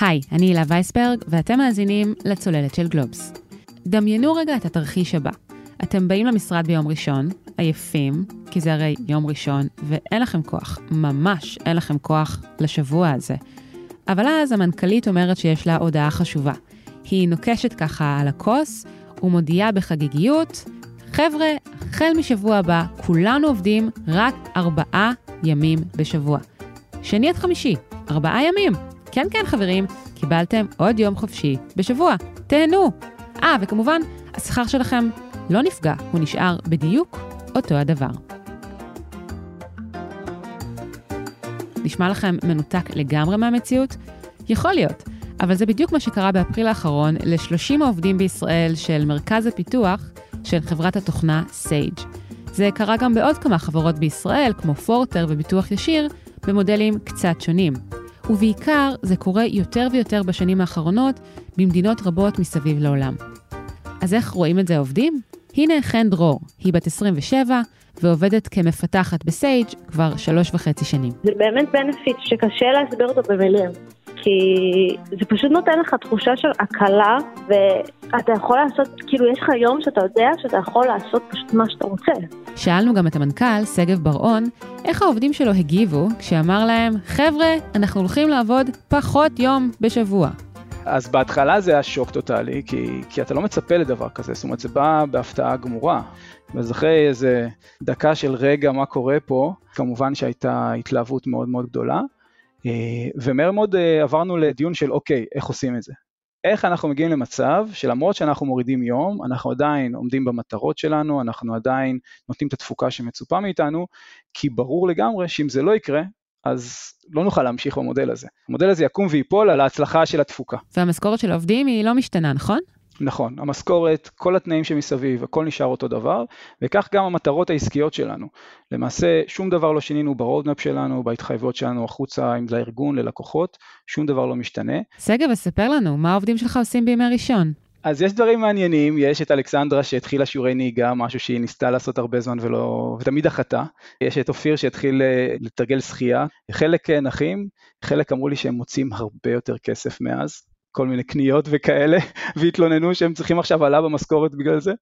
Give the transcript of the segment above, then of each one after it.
היי, אני הילה וייסברג, ואתם מאזינים לצוללת של גלובס. דמיינו רגע את התרחיש הבא. אתם באים למשרד ביום ראשון, עייפים, כי זה הרי יום ראשון, ואין לכם כוח, ממש אין לכם כוח לשבוע הזה. אבל אז המנכ"לית אומרת שיש לה הודעה חשובה. היא נוקשת ככה על הכוס ומודיעה בחגיגיות, חבר'ה, החל משבוע הבא כולנו עובדים רק ארבעה ימים בשבוע. שני עד חמישי, ארבעה ימים. כן, כן, חברים, קיבלתם עוד יום חופשי בשבוע. תהנו. אה, וכמובן, השכר שלכם לא נפגע, הוא נשאר בדיוק אותו הדבר. נשמע לכם מנותק לגמרי מהמציאות? יכול להיות, אבל זה בדיוק מה שקרה באפריל האחרון ל-30 העובדים בישראל של מרכז הפיתוח של חברת התוכנה Sage. זה קרה גם בעוד כמה חברות בישראל, כמו פורטר וביטוח ישיר, במודלים קצת שונים. ובעיקר זה קורה יותר ויותר בשנים האחרונות במדינות רבות מסביב לעולם. אז איך רואים את זה העובדים? הנה חן דרור, היא בת 27 ועובדת כמפתחת ב Sage כבר שלוש וחצי שנים. זה באמת benefit שקשה להסביר אותו במילים. כי זה פשוט נותן לך תחושה של הקלה, ואתה יכול לעשות, כאילו יש לך יום שאתה יודע שאתה יכול לעשות פשוט מה שאתה רוצה. שאלנו גם את המנכ"ל, שגב בר-און, איך העובדים שלו הגיבו כשאמר להם, חבר'ה, אנחנו הולכים לעבוד פחות יום בשבוע. אז בהתחלה זה היה שוק טוטאלי, כי, כי אתה לא מצפה לדבר כזה, זאת אומרת זה בא בהפתעה גמורה. אז אחרי איזה דקה של רגע מה קורה פה, כמובן שהייתה התלהבות מאוד מאוד גדולה, ומהר מאוד אה, עברנו לדיון של אוקיי, איך עושים את זה? איך אנחנו מגיעים למצב שלמרות שאנחנו מורידים יום, אנחנו עדיין עומדים במטרות שלנו, אנחנו עדיין נותנים את התפוקה שמצופה מאיתנו, כי ברור לגמרי שאם זה לא יקרה, אז לא נוכל להמשיך במודל הזה. המודל הזה יקום וייפול על ההצלחה של התפוקה. והמשכורת של העובדים היא לא משתנה, נכון? נכון, המשכורת, כל התנאים שמסביב, הכל נשאר אותו דבר, וכך גם המטרות העסקיות שלנו. למעשה, שום דבר לא שינינו ברודמפ שלנו, בהתחייבויות שלנו החוצה, אם זה לארגון, ללקוחות, שום דבר לא משתנה. שגב, אז ספר לנו, מה העובדים שלך עושים בימי ראשון? אז יש דברים מעניינים, יש את אלכסנדרה שהתחילה שיעורי נהיגה, משהו שהיא ניסתה לעשות הרבה זמן ולא, ותמיד דחתה. יש את אופיר שהתחיל אה, לתרגל שחייה. חלק אה, נחים, חלק אמרו לי שהם מוצאים הרבה יותר כסף מאז, כל מיני קניות וכאלה, והתלוננו שהם צריכים עכשיו עלה במשכורת בגלל זה.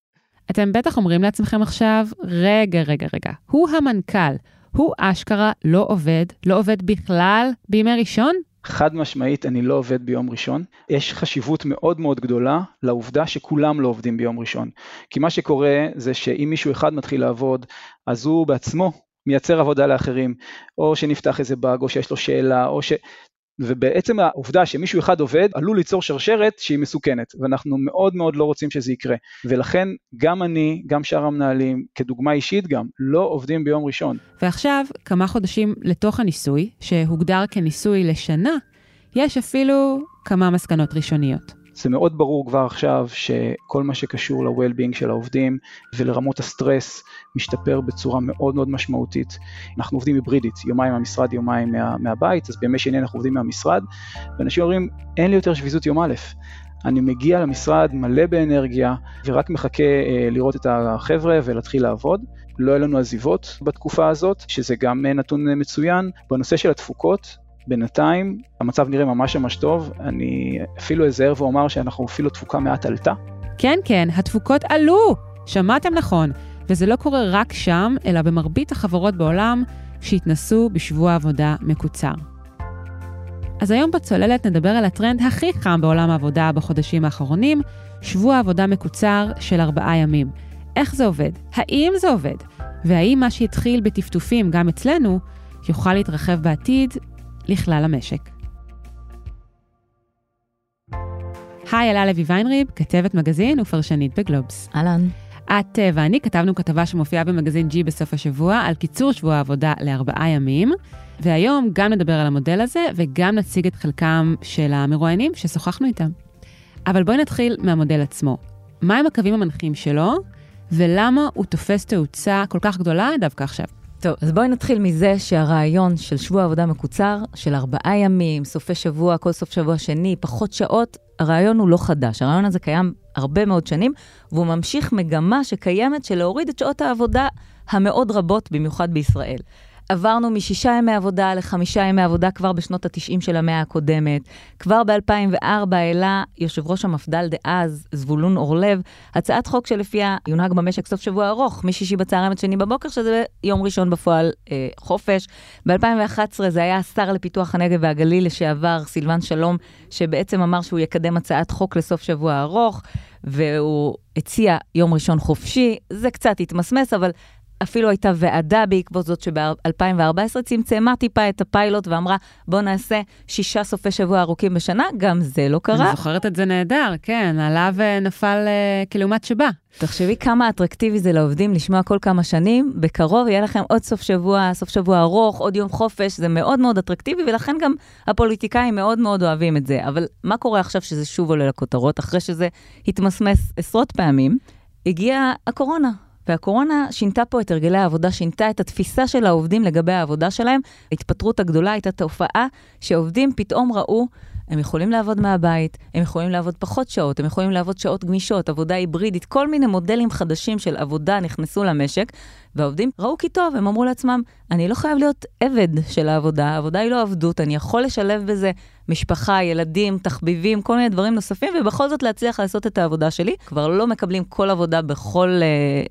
אתם בטח אומרים לעצמכם עכשיו, רגע, רגע, רגע, הוא המנכ"ל, הוא אשכרה לא עובד, לא עובד בכלל בימי ראשון? חד משמעית, אני לא עובד ביום ראשון. יש חשיבות מאוד מאוד גדולה לעובדה שכולם לא עובדים ביום ראשון. כי מה שקורה זה שאם מישהו אחד מתחיל לעבוד, אז הוא בעצמו מייצר עבודה לאחרים, או שנפתח איזה באג, או שיש לו שאלה, או ש... ובעצם העובדה שמישהו אחד עובד עלול ליצור שרשרת שהיא מסוכנת, ואנחנו מאוד מאוד לא רוצים שזה יקרה. ולכן גם אני, גם שאר המנהלים, כדוגמה אישית גם, לא עובדים ביום ראשון. ועכשיו, כמה חודשים לתוך הניסוי, שהוגדר כניסוי לשנה, יש אפילו כמה מסקנות ראשוניות. זה מאוד ברור כבר עכשיו שכל מה שקשור ל-well-being של העובדים ולרמות הסטרס משתפר בצורה מאוד מאוד משמעותית. אנחנו עובדים היברידית, יומיים מהמשרד, יומיים מה, מהבית, אז בימי שני אנחנו עובדים מהמשרד, ואנשים אומרים, אין לי יותר שביזות יום א'. אני מגיע למשרד מלא באנרגיה ורק מחכה אה, לראות את החבר'ה ולהתחיל לעבוד. לא יהיו לנו עזיבות בתקופה הזאת, שזה גם נתון מצוין. בנושא של התפוקות, בינתיים המצב נראה ממש ממש טוב, אני אפילו אזהר ואומר שאנחנו אפילו תפוקה מעט עלתה. כן, כן, התפוקות עלו! שמעתם נכון. וזה לא קורה רק שם, אלא במרבית החברות בעולם שהתנסו בשבוע עבודה מקוצר. אז היום בצוללת נדבר על הטרנד הכי חם בעולם העבודה בחודשים האחרונים, שבוע עבודה מקוצר של ארבעה ימים. איך זה עובד? האם זה עובד? והאם מה שהתחיל בטפטופים גם אצלנו, יוכל להתרחב בעתיד לכלל המשק. היי, אלה לוי ויינריב, כתבת מגזין ופרשנית בגלובס. אהלן. את אה, ואני כתבנו כתבה שמופיעה במגזין G בסוף השבוע על קיצור שבוע העבודה לארבעה ימים, והיום גם נדבר על המודל הזה וגם נציג את חלקם של המרואיינים ששוחחנו איתם. אבל בואי נתחיל מהמודל עצמו. מהם הקווים המנחים שלו, ולמה הוא תופס תאוצה כל כך גדולה דווקא עכשיו? טוב, אז בואי נתחיל מזה שהרעיון של שבוע עבודה מקוצר, של ארבעה ימים, סופי שבוע, כל סוף שבוע שני, פחות שעות, הרעיון הוא לא חדש. הרעיון הזה קיים הרבה מאוד שנים, והוא ממשיך מגמה שקיימת של להוריד את שעות העבודה המאוד רבות, במיוחד בישראל. עברנו משישה ימי עבודה לחמישה ימי עבודה כבר בשנות ה-90 של המאה הקודמת. כבר ב-2004 העלה יושב ראש המפד"ל דאז, זבולון אורלב, הצעת חוק שלפיה יונהג במשק סוף שבוע ארוך, משישי בצהריים עד שני בבוקר, שזה יום ראשון בפועל אה, חופש. ב-2011 זה היה השר לפיתוח הנגב והגליל לשעבר, סילבן שלום, שבעצם אמר שהוא יקדם הצעת חוק לסוף שבוע ארוך. והוא הציע יום ראשון חופשי, זה קצת התמסמס, אבל אפילו הייתה ועדה בעקבות זאת שב-2014 צמצמה טיפה את הפיילוט ואמרה, בוא נעשה שישה סופי שבוע ארוכים בשנה, גם זה לא קרה. אני זוכרת את זה נהדר, כן, עליו נפל uh, כלעומת שבא. תחשבי כמה אטרקטיבי זה לעובדים לשמוע כל כמה שנים, בקרוב יהיה לכם עוד סוף שבוע, סוף שבוע ארוך, עוד יום חופש, זה מאוד מאוד אטרקטיבי, ולכן גם הפוליטיקאים מאוד מאוד אוהבים את זה. אבל מה קורה עכשיו שזה שוב עולה לכותרות, אחרי שזה התמסמס עשרות פעמים? הגיעה הקורונה, והקורונה שינתה פה את הרגלי העבודה, שינתה את התפיסה של העובדים לגבי העבודה שלהם. ההתפטרות הגדולה הייתה תופעה שעובדים פתאום ראו, הם יכולים לעבוד מהבית, הם יכולים לעבוד פחות שעות, הם יכולים לעבוד שעות גמישות, עבודה היברידית, כל מיני מודלים חדשים של עבודה נכנסו למשק, והעובדים ראו כי טוב, הם אמרו לעצמם, אני לא חייב להיות עבד של העבודה, העבודה היא לא עבדות, אני יכול לשלב בזה משפחה, ילדים, תחביבים, כל מיני דברים נוספים, ובכל זאת להצליח לעשות את העבודה שלי. כבר לא מקבלים כל עבודה בכל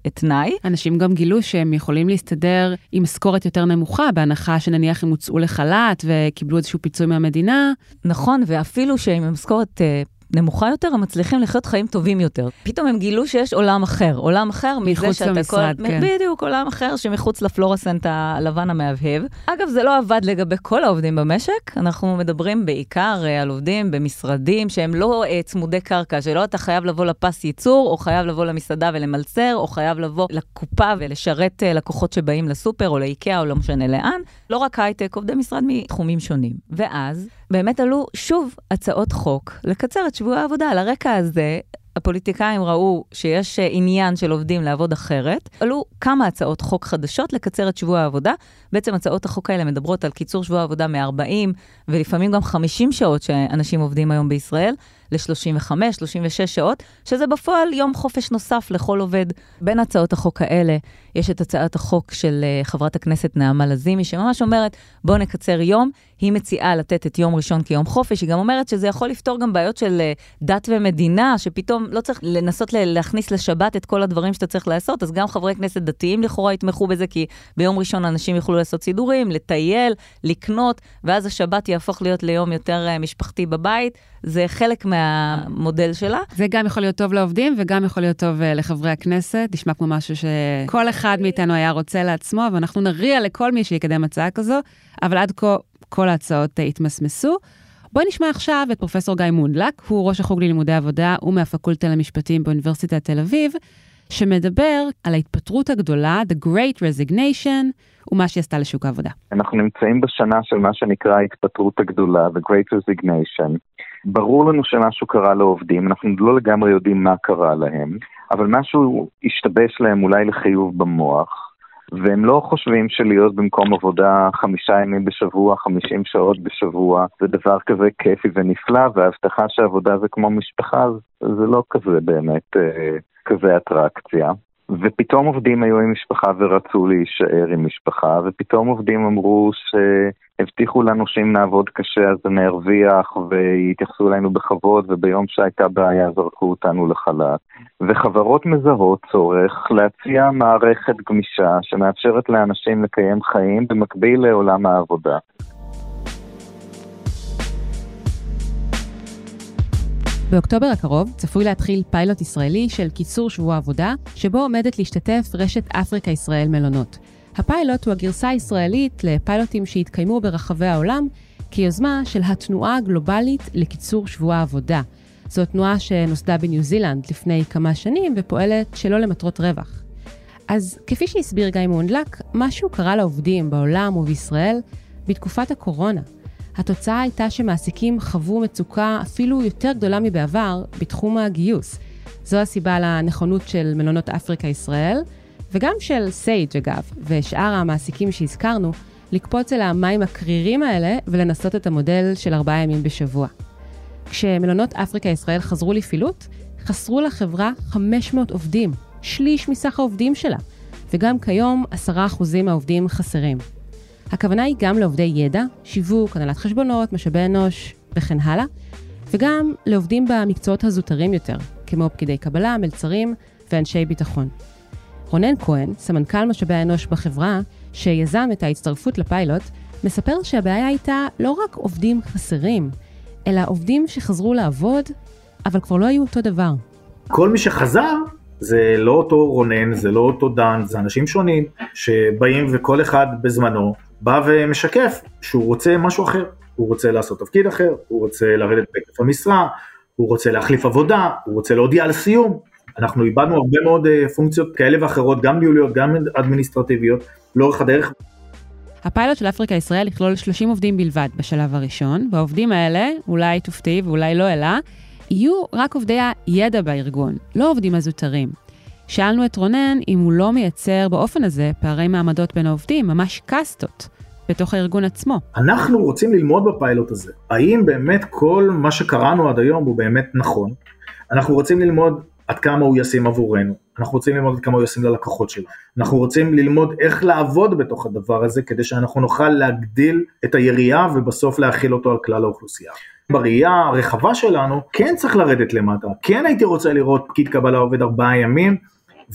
uh, תנאי. אנשים גם גילו שהם יכולים להסתדר עם משכורת יותר נמוכה, בהנחה שנניח הם הוצאו לחל"ת וקיבלו איזשהו פיצוי מהמדינה. נכון, ואפילו שעם משכורת uh, נמוכה יותר, הם מצליחים לחיות חיים טובים יותר. פתאום הם גילו שיש עולם אחר, עולם אחר מזה שאתה למשרד, כל... כן. בדיוק, עולם אחר שמחוץ לפלורסנט הלבן המהבהב. אגב, זה לא עבד לגבי כל העובדים במשק, אנחנו מדברים בעיקר uh, על עובדים במשרדים שהם לא uh, צמודי קרקע, שלא אתה חייב לבוא לפס ייצור, או חייב לבוא למסעדה ולמלצר, או חייב לבוא לקופה ולשרת uh, לקוחות שבאים לסופר, או לאיקאה, או לא משנה לאן. לא רק הייטק, עובדי משרד מתחומים שונים. ואז באמת עלו שוב הצעות חוק לקצר את שבוע העבודה. על הרקע הזה, הפוליטיקאים ראו שיש עניין של עובדים לעבוד אחרת, עלו כמה הצעות חוק חדשות לקצר את שבוע העבודה. בעצם הצעות החוק האלה מדברות על קיצור שבוע העבודה מ-40 ולפעמים גם 50 שעות שאנשים עובדים היום בישראל, ל-35, 36 שעות, שזה בפועל יום חופש נוסף לכל עובד. בין הצעות החוק האלה יש את הצעת החוק של uh, חברת הכנסת נעמה לזימי, שממש אומרת, בואו נקצר יום. היא מציעה לתת את יום ראשון כיום חופש, היא גם אומרת שזה יכול לפתור גם בעיות של uh, דת ומדינה, שפתאום לא צריך לנסות להכניס לשבת את כל הדברים שאתה צריך לעשות, אז גם חברי כנסת דתיים לכאורה יתמכו בזה, כי ביום ראשון אנשים יוכלו לעשות סידורים, לטייל, לקנות, ואז השבת יהפוך להיות ליום יותר uh, משפחתי בבית. זה חלק מהמודל שלה. זה גם יכול להיות טוב לעובדים וגם יכול להיות טוב uh, לחברי הכנסת. נשמע כמו משהו שכל אחד מאיתנו היה רוצה לעצמו, ואנחנו נריע לכל מי שיקדם הצעה כזו, אבל עד כה כל ההצעות uh, התמסמסו. בואי נשמע עכשיו את פרופסור גיא מונדלק, הוא ראש החוג ללימודי עבודה ומהפקולטה למשפטים באוניברסיטת תל אביב, שמדבר על ההתפטרות הגדולה, The Great Resignation, ומה שהיא עשתה לשוק העבודה. אנחנו נמצאים בשנה של מה שנקרא ההתפטרות הגדולה, The Great Resignation. ברור לנו שמשהו קרה לעובדים, אנחנו לא לגמרי יודעים מה קרה להם, אבל משהו השתבש להם אולי לחיוב במוח, והם לא חושבים שלהיות במקום עבודה חמישה ימים בשבוע, חמישים שעות בשבוע, זה דבר כזה כיפי ונפלא, וההבטחה שעבודה זה כמו משפחה, זה לא כזה באמת אה, כזה אטרקציה. ופתאום עובדים היו עם משפחה ורצו להישאר עם משפחה, ופתאום עובדים אמרו שהבטיחו לנו שאם נעבוד קשה אז נרוויח ויתייחסו אלינו בכבוד, וביום שהייתה בעיה זרקו אותנו לחל"ת. וחברות מזהות צורך להציע מערכת גמישה שמאפשרת לאנשים לקיים חיים במקביל לעולם העבודה. באוקטובר הקרוב צפוי להתחיל פיילוט ישראלי של קיצור שבוע עבודה, שבו עומדת להשתתף רשת אפריקה ישראל מלונות. הפיילוט הוא הגרסה הישראלית לפיילוטים שהתקיימו ברחבי העולם כיוזמה של התנועה הגלובלית לקיצור שבוע עבודה. זו תנועה שנוסדה בניו זילנד לפני כמה שנים ופועלת שלא למטרות רווח. אז כפי שהסביר גיא מונדלק, משהו קרה לעובדים בעולם ובישראל בתקופת הקורונה. התוצאה הייתה שמעסיקים חוו מצוקה אפילו יותר גדולה מבעבר בתחום הגיוס. זו הסיבה לנכונות של מלונות אפריקה ישראל, וגם של סייג' אגב, ושאר המעסיקים שהזכרנו, לקפוץ אל המים הקרירים האלה ולנסות את המודל של ארבעה ימים בשבוע. כשמלונות אפריקה ישראל חזרו לפעילות, חסרו לחברה 500 עובדים, שליש מסך העובדים שלה, וגם כיום 10% מהעובדים חסרים. הכוונה היא גם לעובדי ידע, שיווק, הנהלת חשבונות, משאבי אנוש וכן הלאה, וגם לעובדים במקצועות הזוטרים יותר, כמו פקידי קבלה, מלצרים ואנשי ביטחון. רונן כהן, סמנכ"ל משאבי האנוש בחברה, שיזם את ההצטרפות לפיילוט, מספר שהבעיה הייתה לא רק עובדים חסרים, אלא עובדים שחזרו לעבוד, אבל כבר לא היו אותו דבר. כל מי שחזר זה לא אותו רונן, זה לא אותו דן, זה אנשים שונים שבאים וכל אחד בזמנו בא ומשקף שהוא רוצה משהו אחר. הוא רוצה לעשות תפקיד אחר, הוא רוצה לרדת בהיקף המשרה, הוא רוצה להחליף עבודה, הוא רוצה להודיע על סיום. אנחנו איבדנו הרבה מאוד אה, פונקציות כאלה ואחרות, גם ניהוליות, גם אדמיניסטרטיביות, לאורך הדרך. הפיילוט של אפריקה ישראל יכלול 30 עובדים בלבד בשלב הראשון, והעובדים האלה, אולי תופתעי ואולי לא אלא, יהיו רק עובדי הידע בארגון, לא עובדים הזוטרים. שאלנו את רונן אם הוא לא מייצר באופן הזה פערי מעמדות בין העובדים, ממש קאסטות, בתוך הארגון עצמו. אנחנו רוצים ללמוד בפיילוט הזה, האם באמת כל מה שקראנו עד היום הוא באמת נכון. אנחנו רוצים ללמוד עד כמה הוא ישים עבורנו, אנחנו רוצים ללמוד עד כמה הוא ישים ללקוחות שלנו, אנחנו רוצים ללמוד איך לעבוד בתוך הדבר הזה כדי שאנחנו נוכל להגדיל את היריעה ובסוף להכיל אותו על כלל האוכלוסייה. בראייה הרחבה שלנו כן צריך לרדת למטה, כן הייתי רוצה לראות פקיד קבלה עובד ארבעה ימים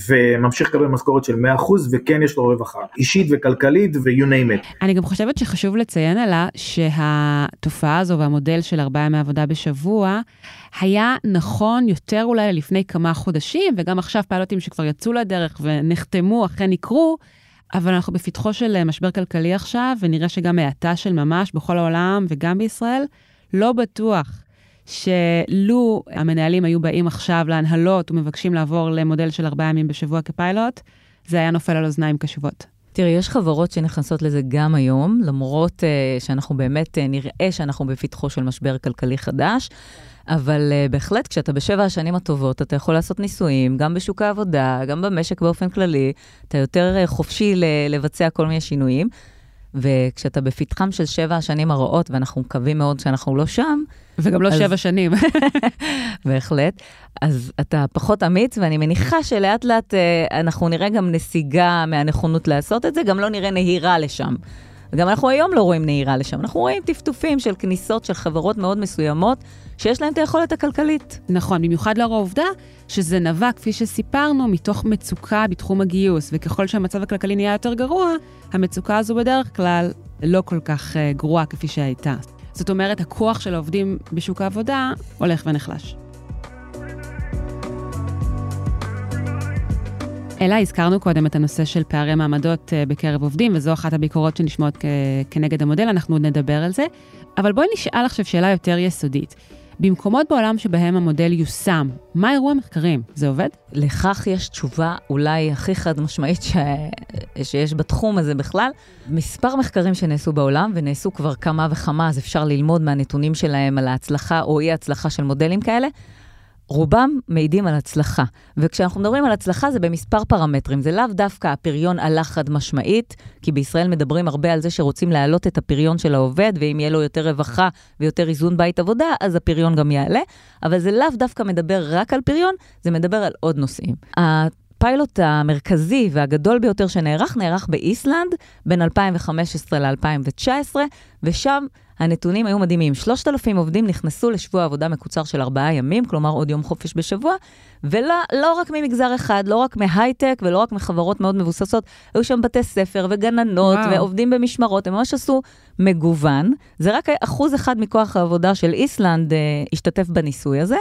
וממשיך לקבל משכורת של 100% וכן יש לו רווחה אישית וכלכלית ו-you name it. אני גם חושבת שחשוב לציין עלה שהתופעה הזו והמודל של ארבעה ימי עבודה בשבוע היה נכון יותר אולי לפני כמה חודשים, וגם עכשיו פיילוטים שכבר יצאו לדרך ונחתמו אכן יקרו, אבל אנחנו בפתחו של משבר כלכלי עכשיו, ונראה שגם האטה של ממש בכל העולם וגם בישראל. לא בטוח שלו המנהלים היו באים עכשיו להנהלות ומבקשים לעבור למודל של ארבעה ימים בשבוע כפיילוט, זה היה נופל על אוזניים קשובות. תראי, יש חברות שנכנסות לזה גם היום, למרות uh, שאנחנו באמת uh, נראה שאנחנו בפתחו של משבר כלכלי חדש, אבל uh, בהחלט, כשאתה בשבע השנים הטובות, אתה יכול לעשות ניסויים, גם בשוק העבודה, גם במשק באופן כללי, אתה יותר uh, חופשי לבצע כל מיני שינויים. וכשאתה בפתחם של שבע השנים הרעות, ואנחנו מקווים מאוד שאנחנו לא שם... וגם לא אז... שבע שנים. בהחלט. אז אתה פחות אמיץ, ואני מניחה שלאט לאט אה, אנחנו נראה גם נסיגה מהנכונות לעשות את זה, גם לא נראה נהירה לשם. וגם אנחנו היום לא רואים נהירה לשם, אנחנו רואים טפטופים של כניסות של חברות מאוד מסוימות, שיש להן את היכולת הכלכלית. נכון, במיוחד לאור העובדה שזה נבע, כפי שסיפרנו, מתוך מצוקה בתחום הגיוס, וככל שהמצב הכלכלי נהיה יותר גרוע, המצוקה הזו בדרך כלל לא כל כך uh, גרועה כפי שהייתה. זאת אומרת, הכוח של העובדים בשוק העבודה הולך ונחלש. אלא הזכרנו קודם את הנושא של פערי מעמדות אה, בקרב עובדים, וזו אחת הביקורות שנשמעות כנגד המודל, אנחנו עוד נדבר על זה. אבל בואי נשאל עכשיו שאלה יותר יסודית. במקומות בעולם שבהם המודל יושם, מה אירוע המחקרים? זה עובד? לכך יש תשובה אולי הכי חד משמעית ש... שיש בתחום הזה בכלל. מספר מחקרים שנעשו בעולם, ונעשו כבר כמה וכמה, אז אפשר ללמוד מהנתונים שלהם על ההצלחה או אי הצלחה של מודלים כאלה. רובם מעידים על הצלחה. וכשאנחנו מדברים על הצלחה זה במספר פרמטרים. זה לאו דווקא הפריון עלה חד משמעית, כי בישראל מדברים הרבה על זה שרוצים להעלות את הפריון של העובד, ואם יהיה לו יותר רווחה ויותר איזון בית עבודה, אז הפריון גם יעלה. אבל זה לאו דווקא מדבר רק על פריון, זה מדבר על עוד נושאים. הפיילוט המרכזי והגדול ביותר שנערך, נערך באיסלנד בין 2015 ל-2019, ושם הנתונים היו מדהימים. 3,000 עובדים נכנסו לשבוע עבודה מקוצר של ארבעה ימים, כלומר עוד יום חופש בשבוע, ולא לא רק ממגזר אחד, לא רק מהייטק ולא רק מחברות מאוד מבוססות, היו שם בתי ספר וגננות וואו. ועובדים במשמרות, הם ממש עשו מגוון. זה רק אחוז אחד מכוח העבודה של איסלנד אה, השתתף בניסוי הזה.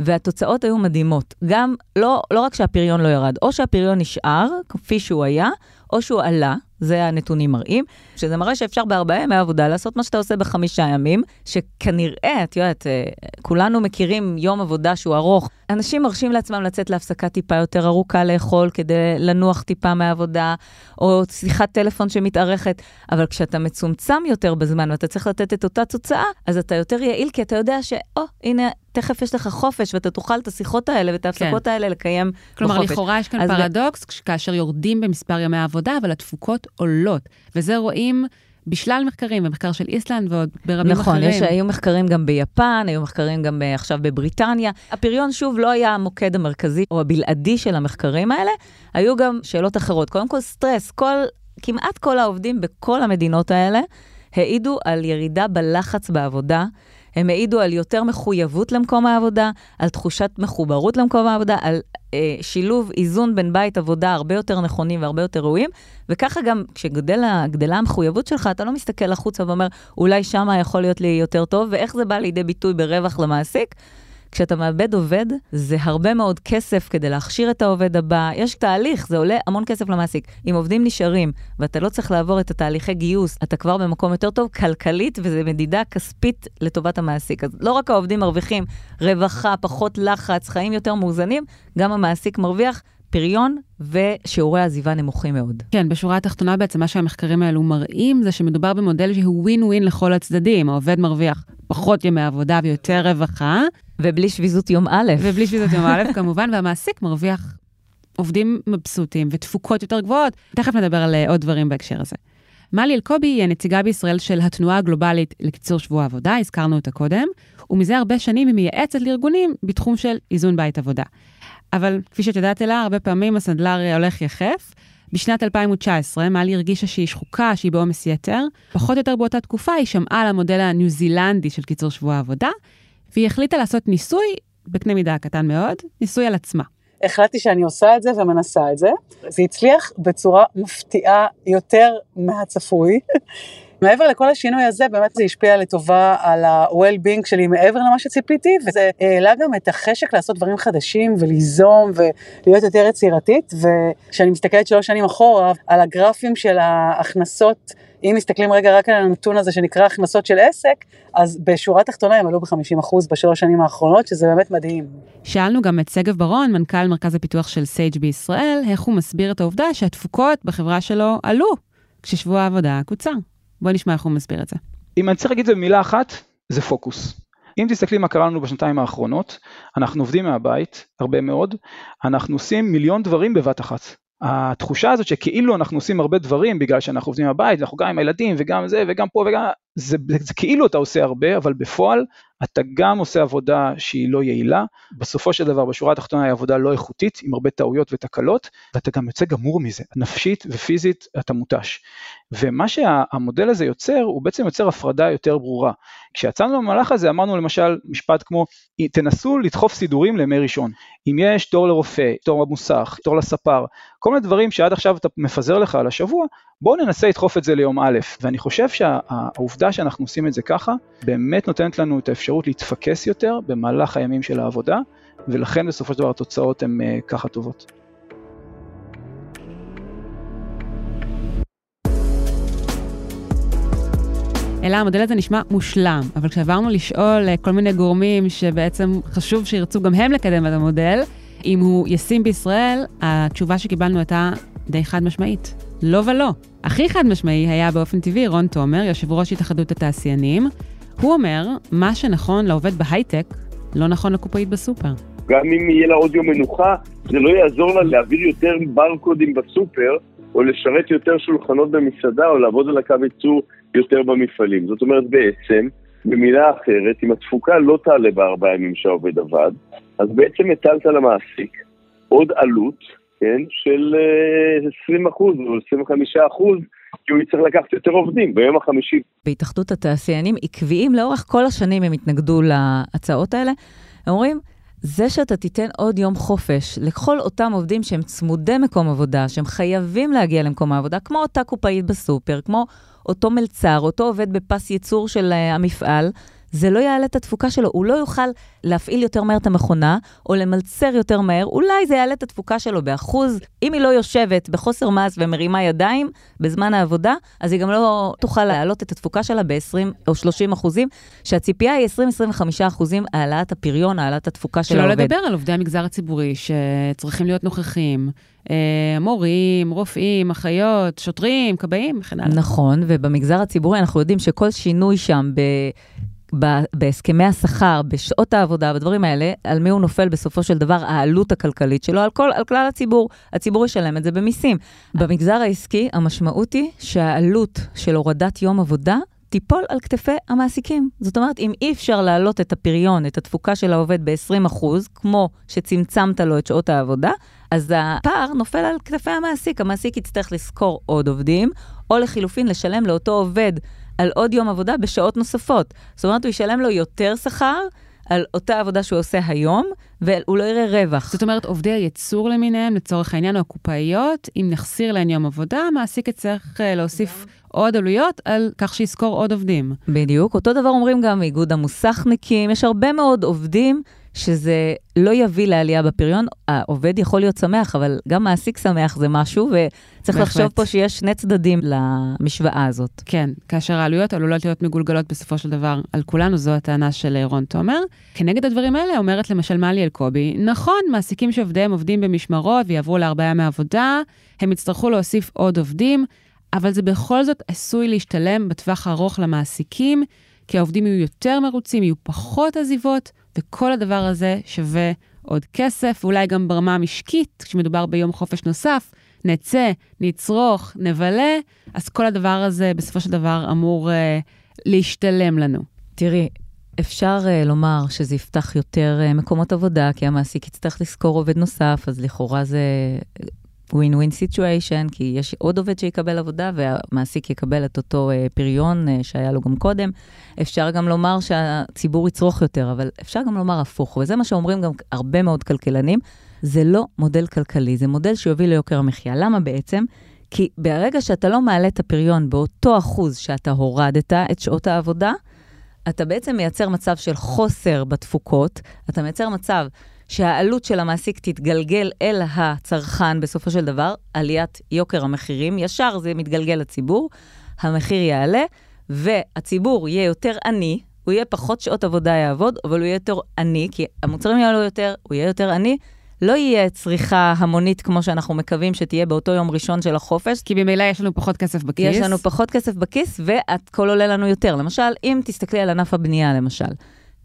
והתוצאות היו מדהימות. גם, לא, לא רק שהפריון לא ירד, או שהפריון נשאר כפי שהוא היה, או שהוא עלה, זה הנתונים מראים, שזה מראה שאפשר בארבעה ימי עבודה לעשות מה שאתה עושה בחמישה ימים, שכנראה, את יודעת, אה, כולנו מכירים יום עבודה שהוא ארוך. אנשים מרשים לעצמם לצאת להפסקה טיפה יותר ארוכה לאכול כדי לנוח טיפה מהעבודה, או שיחת טלפון שמתארכת, אבל כשאתה מצומצם יותר בזמן ואתה צריך לתת את אותה תוצאה, אז אתה יותר יעיל, כי אתה יודע ש, או, הנה, תכף יש לך חופש, ואתה תוכל את השיחות האלה ואת ההפסקות כן. האלה לקיים כלומר, בחופש. כלומר, לכאורה יש כאן פרדוקס, ב... כאשר יורדים במספר ימי העבודה, אבל התפוקות עולות. וזה רואים בשלל מחקרים, במחקר של איסלנד ועוד ברבים נכון, אחרים. נכון, היו מחקרים גם ביפן, היו מחקרים גם אה, עכשיו בבריטניה. הפריון, שוב, לא היה המוקד המרכזי או הבלעדי של המחקרים האלה, היו גם שאלות אחרות. קודם כל, סטרס, כל כמעט כל העובדים בכל המדינות האלה העידו על ירידה בלחץ בעבודה. הם העידו על יותר מחויבות למקום העבודה, על תחושת מחוברות למקום העבודה, על אה, שילוב, איזון בין בית עבודה הרבה יותר נכונים והרבה יותר ראויים, וככה גם כשגדלה המחויבות שלך, אתה לא מסתכל החוצה ואומר, אולי שמה יכול להיות לי יותר טוב, ואיך זה בא לידי ביטוי ברווח למעסיק. כשאתה מאבד עובד, זה הרבה מאוד כסף כדי להכשיר את העובד הבא. יש תהליך, זה עולה המון כסף למעסיק. אם עובדים נשארים, ואתה לא צריך לעבור את התהליכי גיוס, אתה כבר במקום יותר טוב כלכלית, וזו מדידה כספית לטובת המעסיק. אז לא רק העובדים מרוויחים רווחה, פחות לחץ, חיים יותר מאוזנים, גם המעסיק מרוויח פריון ושיעורי עזיבה נמוכים מאוד. כן, בשורה התחתונה בעצם מה שהמחקרים האלו מראים זה שמדובר במודל שהוא ווין ווין לכל הצדדים. העובד מרוויח פחות ימי עבודה ויותר רווחה. ובלי שביזות יום א'. ובלי שביזות יום א', כמובן, והמעסיק מרוויח עובדים מבסוטים ותפוקות יותר גבוהות. תכף נדבר על אה, עוד דברים בהקשר הזה. מלי אלקובי היא הנציגה בישראל של התנועה הגלובלית לקיצור שבוע עבודה, הזכרנו אותה קודם, ומזה הרבה שנים היא מייעצת לארגונים בתחום של איזון בית עבודה. אבל כפי שאת יודעת אלה, הרבה פעמים הסנדלר הולך יחף. בשנת 2019, מלי הרגישה שהיא שחוקה, שהיא בעומס יתר. פחות או יותר באותה תקופה היא שמעה על המודל הניו זילנדי של קיצור שבוע העבודה, והיא החליטה לעשות ניסוי, בקנה מידה קטן מאוד, ניסוי על עצמה. החלטתי שאני עושה את זה ומנסה את זה. זה הצליח בצורה מפתיעה יותר מהצפוי. מעבר לכל השינוי הזה, באמת זה השפיע לטובה על ה-well-being שלי מעבר למה שציפיתי, וזה העלה גם את החשק לעשות דברים חדשים וליזום ולהיות יותר יצירתית, וכשאני מסתכלת שלוש שנים אחורה על הגרפים של ההכנסות, אם מסתכלים רגע רק על הנתון הזה שנקרא הכנסות של עסק, אז בשורה התחתונה הם עלו ב-50% בשלוש שנים האחרונות, שזה באמת מדהים. שאלנו גם את שגב ברון, מנכ"ל מרכז הפיתוח של סייג' בישראל, איך הוא מסביר את העובדה שהתפוקות בחברה שלו עלו כששבוע העבודה קוצר. בוא נשמע איך הוא מסביר את זה. אם אני צריך להגיד את זה במילה אחת, זה פוקוס. אם תסתכלי מה קרה לנו בשנתיים האחרונות, אנחנו עובדים מהבית הרבה מאוד, אנחנו עושים מיליון דברים בבת אחת. התחושה הזאת שכאילו אנחנו עושים הרבה דברים בגלל שאנחנו עובדים מהבית, אנחנו גם עם הילדים וגם זה וגם פה וגם, זה, זה, כאילו אתה עושה הרבה, אבל בפועל אתה גם עושה עבודה שהיא לא יעילה, בסופו של דבר בשורה התחתונה היא עבודה לא איכותית, עם הרבה טעויות ותקלות, ואתה גם יוצא גמור מזה, נפשית ופיזית אתה מותש. ומה שהמודל הזה יוצר, הוא בעצם יוצר הפרדה יותר ברורה. כשיצאנו במהלך הזה אמרנו למשל משפט כמו, תנסו לדחוף סידורים לימי ראשון. אם יש תור לרופא, תור במוסך, תור לספר, כל מיני דברים שעד עכשיו אתה מפזר לך על השבוע, בואו ננסה לדחוף את זה ליום א', ואני חושב שהעובדה שאנחנו עושים את זה ככה, באמת נותנת לנו את האפשרות להתפקס יותר במהלך הימים של העבודה, ולכן בסופו של דבר התוצאות הן uh, ככה טובות. אלא המודל הזה נשמע מושלם, אבל כשעברנו לשאול אה, כל מיני גורמים שבעצם חשוב שירצו גם הם לקדם את המודל, אם הוא ישים בישראל, התשובה שקיבלנו הייתה די חד משמעית. לא ולא. הכי חד משמעי היה באופן טבעי רון תומר, יושב ראש התאחדות התעשיינים. הוא אומר, מה שנכון לעובד בהייטק, לא נכון לקופאית בסופר. גם אם יהיה לה עוד יום מנוחה, זה לא יעזור לה להעביר יותר ברקודים בסופר, או לשרת יותר שולחנות במסעדה, או לעבוד על הקו ייצור יותר במפעלים. זאת אומרת, בעצם, במילה אחרת, אם התפוקה לא תעלה בארבעה ימים שהעובד עבד, אז בעצם הטלת למעסיק עוד עלות כן, של 20 אה, אחוז או 25 אחוז, כי הוא יצטרך לקחת יותר עובדים ביום החמישי. בהתאחדות התעשיינים עקביים לאורך כל השנים הם התנגדו להצעות האלה. הם אומרים, זה שאתה תיתן עוד יום חופש לכל אותם עובדים שהם צמודי מקום עבודה, שהם חייבים להגיע למקום העבודה, כמו אותה קופאית בסופר, כמו אותו מלצר, אותו עובד בפס ייצור של uh, המפעל, זה לא יעלה את התפוקה שלו, הוא לא יוכל להפעיל יותר מהר את המכונה, או למלצר יותר מהר, אולי זה יעלה את התפוקה שלו באחוז. אם היא לא יושבת בחוסר מס ומרימה ידיים בזמן העבודה, אז היא גם לא תוכל להעלות את התפוקה שלה ב-20 או 30 אחוזים, שהציפייה היא 20-25 אחוזים העלאת הפריון, העלאת התפוקה של העובד. שלא לדבר על עובדי המגזר הציבורי שצריכים להיות נוכחים. אה, מורים, רופאים, אחיות, שוטרים, כבאים וכן הלאה. נכון, ובמגזר הציבורי אנחנו יודעים שכל שינוי שם ב... בהסכמי השכר, בשעות העבודה, בדברים האלה, על מי הוא נופל בסופו של דבר העלות הכלכלית שלו, על, כל, על כלל הציבור. הציבור ישלם את זה במיסים. במגזר העסקי, המשמעות היא שהעלות של הורדת יום עבודה תיפול על כתפי המעסיקים. זאת אומרת, אם אי אפשר להעלות את הפריון, את התפוקה של העובד ב-20%, כמו שצמצמת לו את שעות העבודה, אז הפער נופל על כתפי המעסיק. המעסיק יצטרך לשכור עוד עובדים, או לחילופין לשלם לאותו עובד על עוד יום עבודה בשעות נוספות. זאת אומרת, הוא ישלם לו יותר שכר על אותה עבודה שהוא עושה היום, והוא לא יראה רווח. זאת אומרת, עובדי הייצור למיניהם, לצורך העניין, או הקופאיות, אם נחסיר להן יום עבודה, המעסיק יצטרך אה, להוסיף עוד עלויות על כך שישכור עוד עובדים. בדיוק. אותו דבר אומרים גם איגוד המוסכניקים, יש הרבה מאוד עובדים שזה לא יביא לעלייה בפריון. העובד יכול להיות שמח, אבל גם מעסיק שמח זה משהו, וצריך בהחלט. לחשוב פה שיש שני צדדים למשוואה הזאת. כן, כאשר העלויות עלולות להיות מגולגלות בסופו של דבר על כולנו, זו הטענה של רון תומר. כנגד הדברים האלה אומרת למשל מלי אלקובי, נכון, מעסיקים שעובדיהם עובדים במשמרות ויעברו לארבעה ימי עבודה, הם יצטרכו להוסיף עוד עובדים, אבל זה בכל זאת עשוי להשתלם בטווח הארוך למעסיקים, כי העובדים יהיו יותר מרוצים, יהיו פחות עזיבות. וכל הדבר הזה שווה עוד כסף, ואולי גם ברמה המשקית, כשמדובר ביום חופש נוסף, נצא, נצרוך, נבלה, אז כל הדבר הזה בסופו של דבר אמור אה, להשתלם לנו. תראי, אפשר אה, לומר שזה יפתח יותר אה, מקומות עבודה, כי המעסיק יצטרך לשכור עובד נוסף, אז לכאורה זה win win situation, כי יש עוד עובד שיקבל עבודה והמעסיק יקבל את אותו אה, פריון אה, שהיה לו גם קודם. אפשר גם לומר שהציבור יצרוך יותר, אבל אפשר גם לומר הפוך, וזה מה שאומרים גם הרבה מאוד כלכלנים, זה לא מודל כלכלי, זה מודל שיוביל ליוקר המחיה. למה בעצם? כי ברגע שאתה לא מעלה את הפריון באותו אחוז שאתה הורדת את שעות העבודה, אתה בעצם מייצר מצב של חוסר בתפוקות, אתה מייצר מצב שהעלות של המעסיק תתגלגל אל הצרכן בסופו של דבר, עליית יוקר המחירים, ישר זה מתגלגל לציבור, המחיר יעלה, והציבור יהיה יותר עני, הוא יהיה פחות שעות עבודה יעבוד, אבל הוא יהיה יותר עני, כי המוצרים יעלו יותר, הוא יהיה יותר עני. לא יהיה צריכה המונית כמו שאנחנו מקווים שתהיה באותו יום ראשון של החופש. כי ממילא יש לנו פחות כסף בכיס. יש לנו פחות כסף בכיס, והכל עולה לנו יותר. למשל, אם תסתכלי על ענף הבנייה, למשל.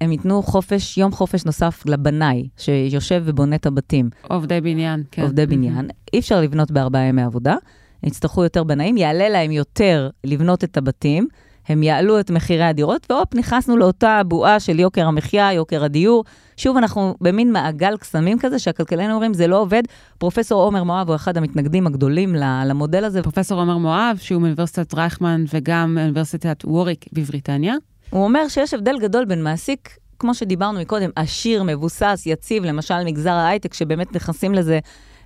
הם ייתנו חופש, יום חופש נוסף לבנאי, שיושב ובונה את הבתים. עובדי בניין, כן. עובדי בניין. אי אפשר לבנות בארבעה ימי עבודה, יצטרכו יותר בנאים, יעלה להם יותר לבנות את הבתים, הם יעלו את מחירי הדירות, והופ, נכנסנו לאותה בועה של יוקר המחיה, יוקר הדיור. שוב, אנחנו במין מעגל קסמים כזה, שהכלכלנים אומרים, זה לא עובד. פרופסור עומר מואב הוא אחד המתנגדים הגדולים למודל הזה. פרופסור עומר מואב, שהוא מאוניברסיטת רייכמן וגם מאוניברסיטת ווריק בבריטניה. הוא אומר שיש הבדל גדול בין מעסיק, כמו שדיברנו מקודם, עשיר, מבוסס, יציב, למשל מגזר ההייטק, שבאמת נכנסים לזה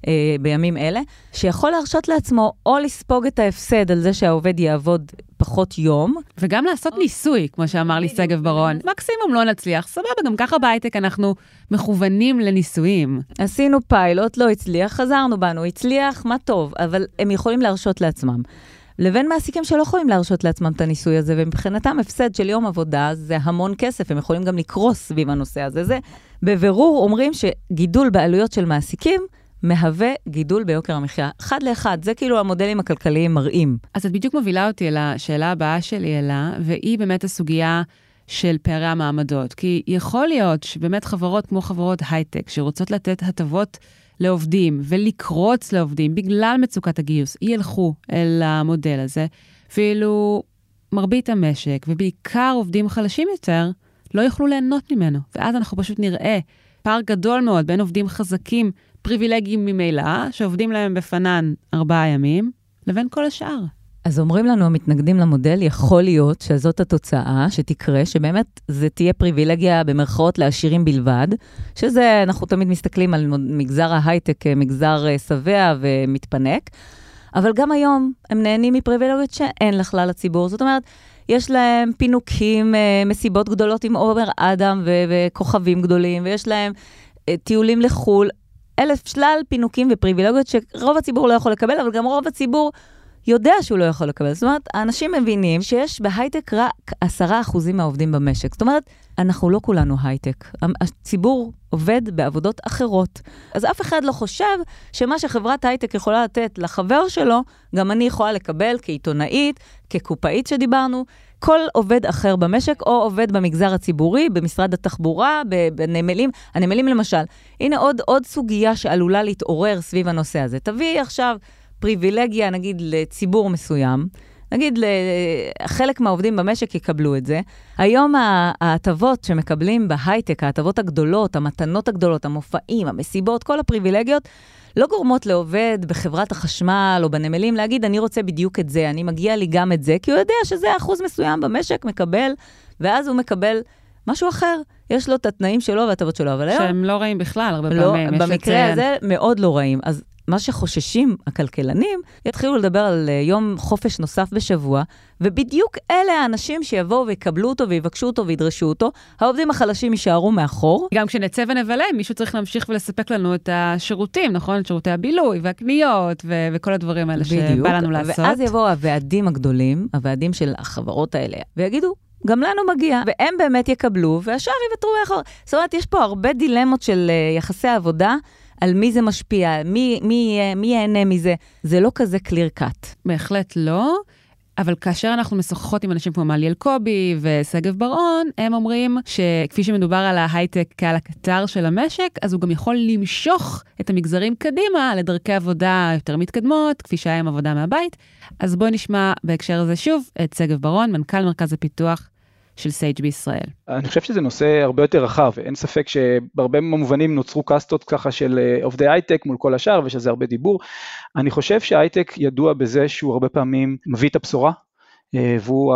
אה, בימים אלה, שיכול להרשות לעצמו או לספוג את ההפסד על זה שהעובד יעבוד פחות יום. וגם לעשות ניסוי, כמו שאמר לי שגב ברון. מקסימום לא נצליח, סבבה, גם ככה בהייטק אנחנו מכוונים לניסויים. עשינו פיילוט, לא הצליח, חזרנו בנו, הצליח, מה טוב, אבל הם יכולים להרשות לעצמם. לבין מעסיקים שלא יכולים להרשות לעצמם את הניסוי הזה, ומבחינתם הפסד של יום עבודה זה המון כסף, הם יכולים גם לקרוס סביב הנושא הזה. זה בבירור אומרים שגידול בעלויות של מעסיקים מהווה גידול ביוקר המחיה. אחד לאחד, זה כאילו המודלים הכלכליים מראים. אז את בדיוק מובילה אותי אל השאלה הבאה שלי אלה, והיא באמת הסוגיה של פערי המעמדות. כי יכול להיות שבאמת חברות כמו חברות הייטק, שרוצות לתת הטבות לעובדים ולקרוץ לעובדים בגלל מצוקת הגיוס, ילכו אל המודל הזה, ואילו מרבית המשק, ובעיקר עובדים חלשים יותר, לא יוכלו ליהנות ממנו. ואז אנחנו פשוט נראה פער גדול מאוד בין עובדים חזקים, פריבילגיים ממילא, שעובדים להם בפנן ארבעה ימים, לבין כל השאר. אז אומרים לנו המתנגדים למודל, יכול להיות שזאת התוצאה שתקרה, שבאמת זה תהיה פריבילגיה במרכאות לעשירים בלבד, שזה, אנחנו תמיד מסתכלים על מגזר ההייטק כמגזר אה, שבע ומתפנק, אבל גם היום הם נהנים מפריבילגיות שאין לכלל הציבור. זאת אומרת, יש להם פינוקים, אה, מסיבות גדולות עם עומר אדם וכוכבים גדולים, ויש להם אה, טיולים לחו"ל, אלף שלל פינוקים ופריבילגיות שרוב הציבור לא יכול לקבל, אבל גם רוב הציבור... יודע שהוא לא יכול לקבל. זאת אומרת, האנשים מבינים שיש בהייטק רק עשרה אחוזים מהעובדים במשק. זאת אומרת, אנחנו לא כולנו הייטק. הציבור עובד בעבודות אחרות. אז אף אחד לא חושב שמה שחברת הייטק יכולה לתת לחבר שלו, גם אני יכולה לקבל כעיתונאית, כקופאית שדיברנו, כל עובד אחר במשק, או עובד במגזר הציבורי, במשרד התחבורה, בנמלים. הנמלים למשל. הנה עוד, עוד סוגיה שעלולה להתעורר סביב הנושא הזה. תביאי עכשיו... פריבילגיה, נגיד, לציבור מסוים, נגיד חלק מהעובדים במשק יקבלו את זה. היום ההטבות שמקבלים בהייטק, ההטבות הגדולות, המתנות הגדולות, המופעים, המסיבות, כל הפריבילגיות, לא גורמות לעובד בחברת החשמל או בנמלים להגיד, אני רוצה בדיוק את זה, אני מגיע לי גם את זה, כי הוא יודע שזה אחוז מסוים במשק מקבל, ואז הוא מקבל משהו אחר. יש לו את התנאים שלו וההטבות שלו, אבל היום... שהם לא רעים בכלל, הרבה לא, פעמים. במקרה הזה מאוד לא רעים. אז מה שחוששים הכלכלנים, יתחילו לדבר על אה, יום חופש נוסף בשבוע, ובדיוק אלה האנשים שיבואו ויקבלו אותו ויבקשו אותו וידרשו אותו. העובדים החלשים יישארו מאחור. גם כשנצא ונבלה, מישהו צריך להמשיך ולספק לנו את השירותים, נכון? את שירותי הבילוי והקניות ו- וכל הדברים האלה בדיוק. שבא לנו לעשות. ואז יבואו הוועדים הגדולים, הוועדים של החברות האלה, ויגידו, גם לנו מגיע, והם באמת יקבלו, והשאר יוותרו מאחור. זאת אומרת, יש פה הרבה דילמות של uh, יחסי עבודה. על מי זה משפיע, מי, מי, מי ייהנה מזה. זה לא כזה clear cut. בהחלט לא. אבל כאשר אנחנו משוחחות עם אנשים כמו מלי אלקובי ושגב בר-און, הם אומרים שכפי שמדובר על ההייטק כעל הקטר של המשק, אז הוא גם יכול למשוך את המגזרים קדימה לדרכי עבודה יותר מתקדמות, כפי שהיה עם עבודה מהבית. אז בואי נשמע בהקשר הזה שוב את שגב בר-און, מנכ"ל מרכז הפיתוח של סייג' בישראל? אני חושב שזה נושא הרבה יותר רחב, אין ספק שבהרבה מובנים נוצרו קאסטות ככה של אה, עובדי הייטק מול כל השאר ושזה הרבה דיבור. אני חושב שהייטק ידוע בזה שהוא הרבה פעמים מביא את הבשורה, אה, והוא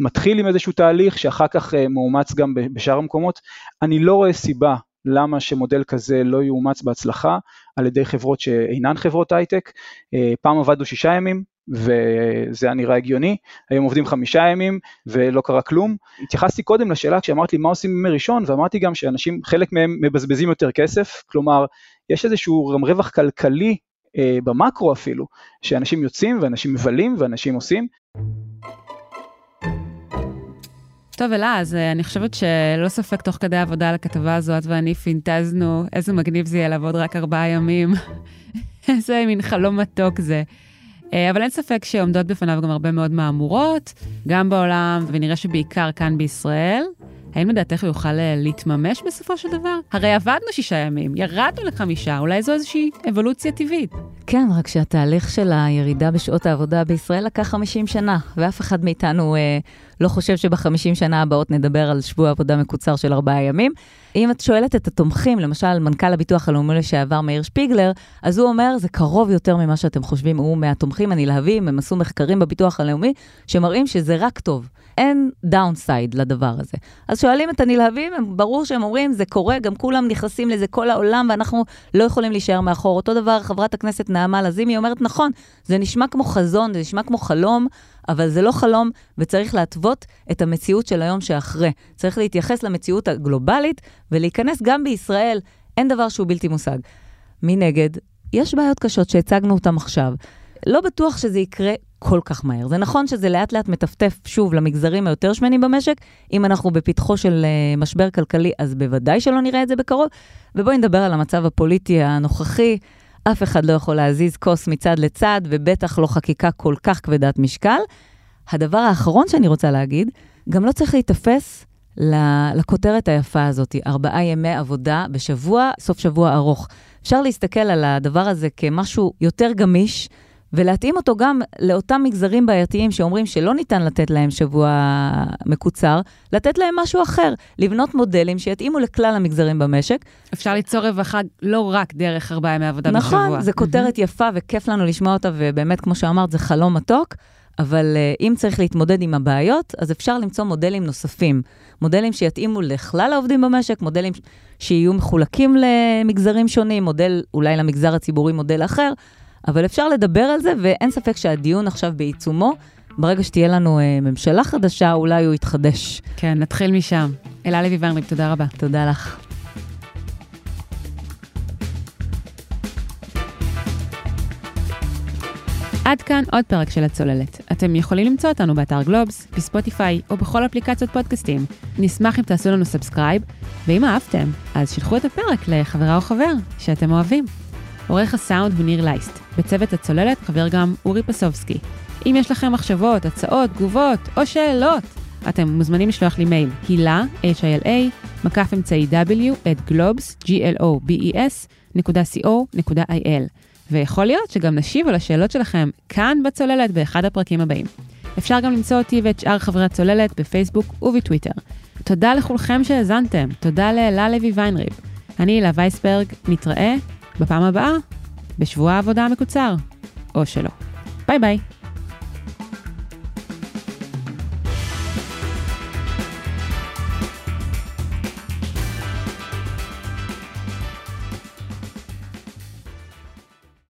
מתחיל עם איזשהו תהליך שאחר כך אה, מאומץ גם בשאר המקומות. אני לא רואה סיבה למה שמודל כזה לא יאומץ בהצלחה על ידי חברות שאינן חברות הייטק. פעם עבדנו שישה ימים, וזה היה נראה הגיוני, היום עובדים חמישה ימים ולא קרה כלום. התייחסתי קודם לשאלה כשאמרת לי מה עושים בימי ראשון, ואמרתי גם שאנשים, חלק מהם מבזבזים יותר כסף, כלומר, יש איזשהו גם רווח כלכלי אה, במקרו אפילו, שאנשים יוצאים ואנשים מבלים ואנשים עושים. טוב, אלה, אז אה, אני חושבת שללא ספק תוך כדי העבודה על הכתבה הזו, את ואני פינטזנו, איזה מגניב זה יהיה לעבוד רק ארבעה ימים. איזה מין חלום מתוק זה. אה, אבל אין ספק שעומדות בפניו גם הרבה מאוד מהמורות, גם בעולם, ונראה שבעיקר כאן בישראל. האם לדעתך הוא יוכל אה, להתממש בסופו של דבר? הרי עבדנו שישה ימים, ירדנו לחמישה, אולי זו איזושהי אבולוציה טבעית. כן, רק שהתהליך של הירידה בשעות העבודה בישראל לקח 50 שנה, ואף אחד מאיתנו אה, לא חושב שבחמישים שנה הבאות נדבר על שבוע עבודה מקוצר של ארבעה ימים. אם את שואלת את התומכים, למשל מנכ"ל הביטוח הלאומי לשעבר מאיר שפיגלר, אז הוא אומר, זה קרוב יותר ממה שאתם חושבים, הוא מהתומכים הנלהבים, הם עשו מחקרים בביטוח הלאומי, שמראים שזה רק טוב. אין דאונסייד לדבר הזה. אז שואלים את הנלהבים, ברור שהם אומרים, זה קורה, גם כולם נכנסים לזה כל העולם, ואנחנו לא יכולים להישאר מאחור. אותו דבר, חברת הכנסת נעמה לזימי אומרת, נכון, זה נשמע כמו חזון, זה נשמע כמו חלום, אבל זה לא חלום, וצריך להתוות את המציאות של היום שאחרי. צריך להתייחס למציאות הגלובלית ולהיכנס גם בישראל. אין דבר שהוא בלתי מושג. מנגד, יש בעיות קשות שהצגנו אותן עכשיו. לא בטוח שזה יקרה כל כך מהר. זה נכון שזה לאט לאט מטפטף שוב למגזרים היותר שמנים במשק. אם אנחנו בפתחו של uh, משבר כלכלי, אז בוודאי שלא נראה את זה בקרוב. ובואי נדבר על המצב הפוליטי הנוכחי. אף אחד לא יכול להזיז כוס מצד לצד, ובטח לא חקיקה כל כך כבדת משקל. הדבר האחרון שאני רוצה להגיד, גם לא צריך להיתפס לכותרת היפה הזאת, ארבעה ימי עבודה בשבוע, סוף שבוע ארוך. אפשר להסתכל על הדבר הזה כמשהו יותר גמיש, ולהתאים אותו גם לאותם מגזרים בעייתיים שאומרים שלא ניתן לתת להם שבוע מקוצר, לתת להם משהו אחר, לבנות מודלים שיתאימו לכלל המגזרים במשק. אפשר ליצור רווחה לא רק דרך ארבעה ימי עבודה נכון, בשבוע. נכון, זו כותרת יפה וכיף לנו לשמוע אותה, ובאמת, כמו שאמרת, זה חלום מתוק. אבל uh, אם צריך להתמודד עם הבעיות, אז אפשר למצוא מודלים נוספים. מודלים שיתאימו לכלל העובדים במשק, מודלים שיהיו מחולקים למגזרים שונים, מודל אולי למגזר הציבורי, מודל אחר, אבל אפשר לדבר על זה, ואין ספק שהדיון עכשיו בעיצומו. ברגע שתהיה לנו uh, ממשלה חדשה, אולי הוא יתחדש. כן, נתחיל משם. אלה לוי ורניק, תודה רבה. תודה לך. עד כאן עוד פרק של הצוללת. אתם יכולים למצוא אותנו באתר גלובס, בספוטיפיי או בכל אפליקציות פודקאסטים. נשמח אם תעשו לנו subscribe, ואם אהבתם, אז שילחו את הפרק לחברה או חבר שאתם אוהבים. עורך הסאונד הוא ניר לייסט. בצוות הצוללת חבר גם אורי פסובסקי. אם יש לכם מחשבות, הצעות, תגובות או שאלות, אתם מוזמנים לשלוח לי מייל, הילה, h-i-l-a, מקף אמצעי w, at globes, g-l-o-b-e-s, נקודה co, נקודה il. ויכול להיות שגם נשיב על השאלות שלכם כאן בצוללת באחד הפרקים הבאים. אפשר גם למצוא אותי ואת שאר חברי הצוללת בפייסבוק ובטוויטר. תודה לכולכם שהאזנתם, תודה לאלה לוי ויינריב. אני הילה וייסברג, נתראה בפעם הבאה בשבוע העבודה המקוצר, או שלא. ביי ביי.